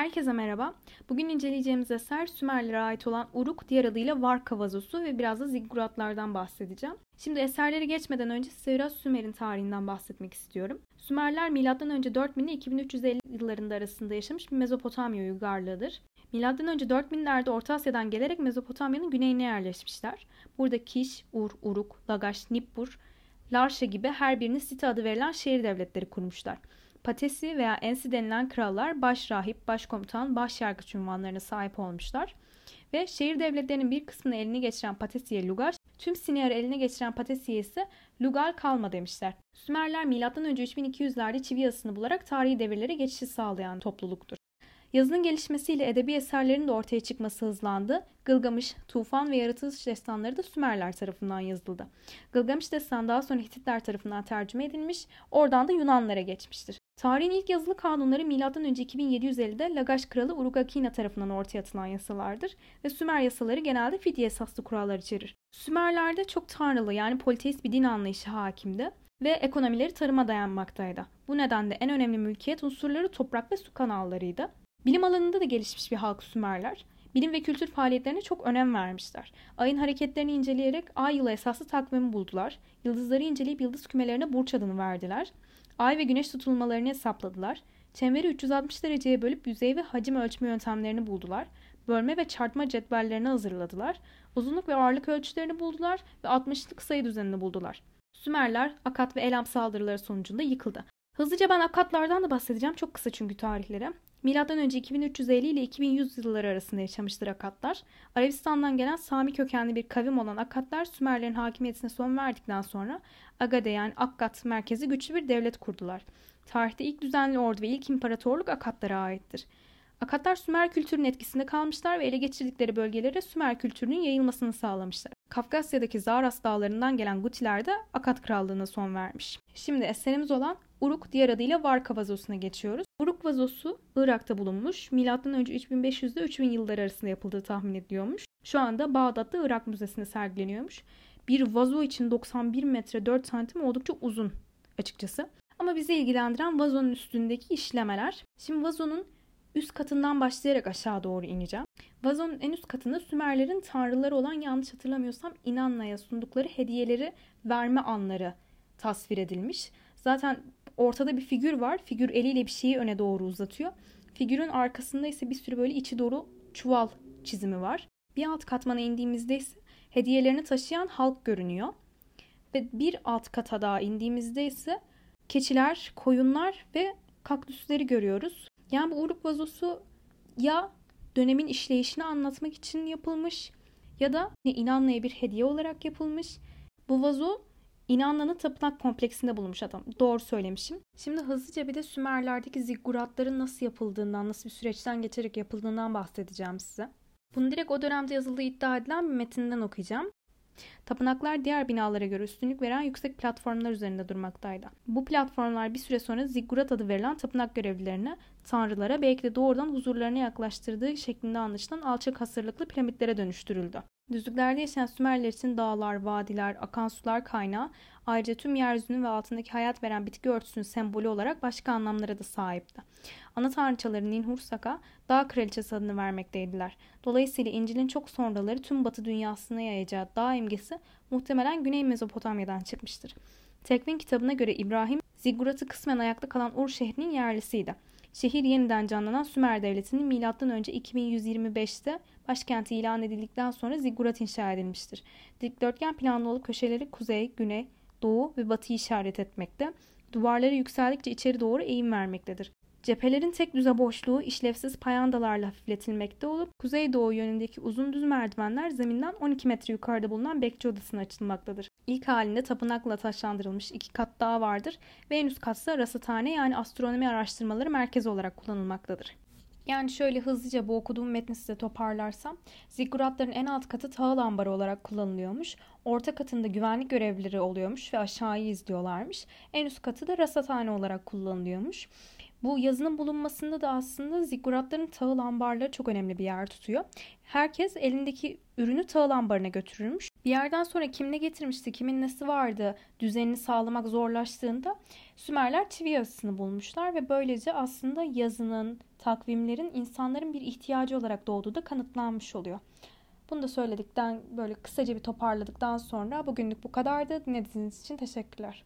Herkese merhaba. Bugün inceleyeceğimiz eser Sümerlere ait olan Uruk, diğer adıyla Varka vazosu ve biraz da zigguratlardan bahsedeceğim. Şimdi eserleri geçmeden önce size biraz Sümer'in tarihinden bahsetmek istiyorum. Sümerler M.Ö. 4000 ile 2350 yıllarında arasında yaşamış bir Mezopotamya uygarlığıdır. M.Ö. 4000'lerde Orta Asya'dan gelerek Mezopotamya'nın güneyine yerleşmişler. Burada Kiş, Ur, Uruk, Lagaş, Nippur, Larşa gibi her birinin site adı verilen şehir devletleri kurmuşlar. Patesi veya Ensi denilen krallar baş rahip, başkomutan, baş yargıç ünvanlarına sahip olmuşlar. Ve şehir devletlerinin bir kısmını eline geçiren Patesiye Lugaş, tüm Siniyar'ı eline geçiren Patesiye ise Lugal kalma demişler. Sümerler M.Ö. 3200'lerde çivi yazısını bularak tarihi devirlere geçişi sağlayan topluluktur. Yazının gelişmesiyle edebi eserlerin de ortaya çıkması hızlandı. Gılgamış, Tufan ve Yaratılış destanları da Sümerler tarafından yazıldı. Gılgamış destan daha sonra Hititler tarafından tercüme edilmiş, oradan da Yunanlara geçmiştir. Tarihin ilk yazılı kanunları M.Ö. 2750'de Lagaş kralı Urugakina tarafından ortaya atılan yasalardır ve Sümer yasaları genelde fidye esaslı kurallar içerir. Sümerlerde çok tanrılı yani politeist bir din anlayışı hakimdi ve ekonomileri tarıma dayanmaktaydı. Bu nedenle en önemli mülkiyet unsurları toprak ve su kanallarıydı. Bilim alanında da gelişmiş bir halk Sümerler. Bilim ve kültür faaliyetlerine çok önem vermişler. Ayın hareketlerini inceleyerek ay yılı esaslı takvimi buldular. Yıldızları inceleyip yıldız kümelerine burç adını verdiler. Ay ve güneş tutulmalarını hesapladılar. Çemberi 360 dereceye bölüp yüzey ve hacim ölçme yöntemlerini buldular. Bölme ve çarpma cetvellerini hazırladılar. Uzunluk ve ağırlık ölçülerini buldular ve 60'lık sayı düzenini buldular. Sümerler Akat ve Elam saldırıları sonucunda yıkıldı. Hızlıca ben Akatlardan da bahsedeceğim. Çok kısa çünkü tarihleri. Önce 2350 ile 2100 yılları arasında yaşamıştır Akatlar. Arabistan'dan gelen Sami kökenli bir kavim olan Akatlar Sümerlerin hakimiyetine son verdikten sonra Agade yani Akkat merkezi güçlü bir devlet kurdular. Tarihte ilk düzenli ordu ve ilk imparatorluk Akatlara aittir. Akatlar Sümer kültürünün etkisinde kalmışlar ve ele geçirdikleri bölgelere Sümer kültürünün yayılmasını sağlamışlar. Kafkasya'daki Zaras dağlarından gelen Gutiler de Akat krallığına son vermiş. Şimdi eserimiz olan Uruk diğer adıyla Varka vazosuna geçiyoruz. Uruk vazosu Irak'ta bulunmuş. Önce 3500 ile 3000 yılları arasında yapıldığı tahmin ediliyormuş. Şu anda Bağdat'ta Irak Müzesi'nde sergileniyormuş. Bir vazo için 91 metre 4 santim oldukça uzun açıkçası. Ama bizi ilgilendiren vazonun üstündeki işlemeler. Şimdi vazonun üst katından başlayarak aşağı doğru ineceğim. Vazonun en üst katında Sümerlerin tanrıları olan yanlış hatırlamıyorsam İnanna'ya sundukları hediyeleri verme anları tasvir edilmiş. Zaten ortada bir figür var. Figür eliyle bir şeyi öne doğru uzatıyor. Figürün arkasında ise bir sürü böyle içi doğru çuval çizimi var. Bir alt katmana indiğimizde ise hediyelerini taşıyan halk görünüyor. Ve bir alt kata daha indiğimizde ise keçiler, koyunlar ve kaktüsleri görüyoruz. Yani bu uruk vazosu ya dönemin işleyişini anlatmak için yapılmış ya da İnanlı'ya bir hediye olarak yapılmış. Bu vazo İnanlı'nın tapınak kompleksinde bulunmuş adam. Doğru söylemişim. Şimdi hızlıca bir de Sümerlerdeki zigguratların nasıl yapıldığından, nasıl bir süreçten geçerek yapıldığından bahsedeceğim size. Bunu direkt o dönemde yazıldığı iddia edilen bir metinden okuyacağım. Tapınaklar diğer binalara göre üstünlük veren yüksek platformlar üzerinde durmaktaydı. Bu platformlar bir süre sonra ziggurat adı verilen tapınak görevlilerine, tanrılara belki de doğrudan huzurlarına yaklaştırdığı şeklinde anlaşılan alçak hasırlıklı piramitlere dönüştürüldü. Düzlüklerde yaşayan Sümerler için dağlar, vadiler, akan sular kaynağı ayrıca tüm yeryüzünün ve altındaki hayat veren bitki örtüsünün sembolü olarak başka anlamlara da sahipti. Ana tanrıçaları Ninhursaka dağ kraliçesi adını vermekteydiler. Dolayısıyla İncil'in çok sonraları tüm batı dünyasına yayacağı dağ imgesi muhtemelen Güney Mezopotamya'dan çıkmıştır. Tekvin kitabına göre İbrahim, Ziggurat'ı kısmen ayakta kalan Ur şehrinin yerlisiydi. Şehir yeniden canlanan Sümer Devleti'nin M.Ö. 2125'te başkenti ilan edildikten sonra ziggurat inşa edilmiştir. Dikdörtgen planlı olup köşeleri kuzey, güney, doğu ve batı işaret etmekte. Duvarları yükseldikçe içeri doğru eğim vermektedir. Cephelerin tek düze boşluğu işlevsiz payandalarla hafifletilmekte olup kuzeydoğu yönündeki uzun düz merdivenler zeminden 12 metre yukarıda bulunan bekçi odasına açılmaktadır. İlk halinde tapınakla taşlandırılmış iki kat daha vardır ve en üst katsa rasathane yani astronomi araştırmaları merkezi olarak kullanılmaktadır. Yani şöyle hızlıca bu okuduğum metni size toparlarsam, zigguratların en alt katı tahıl ambarı olarak kullanılıyormuş. Orta katında güvenlik görevlileri oluyormuş ve aşağıyı izliyorlarmış. En üst katı da rasathane olarak kullanılıyormuş. Bu yazının bulunmasında da aslında zigguratların tahıl ambarları çok önemli bir yer tutuyor. Herkes elindeki ürünü tahıl ambarına götürürmüş. Bir yerden sonra kim ne getirmişti, kimin nesi vardı düzenini sağlamak zorlaştığında Sümerler çivi yazısını bulmuşlar ve böylece aslında yazının, takvimlerin insanların bir ihtiyacı olarak doğduğu da kanıtlanmış oluyor. Bunu da söyledikten böyle kısaca bir toparladıktan sonra bugünlük bu kadardı. Dinlediğiniz için teşekkürler.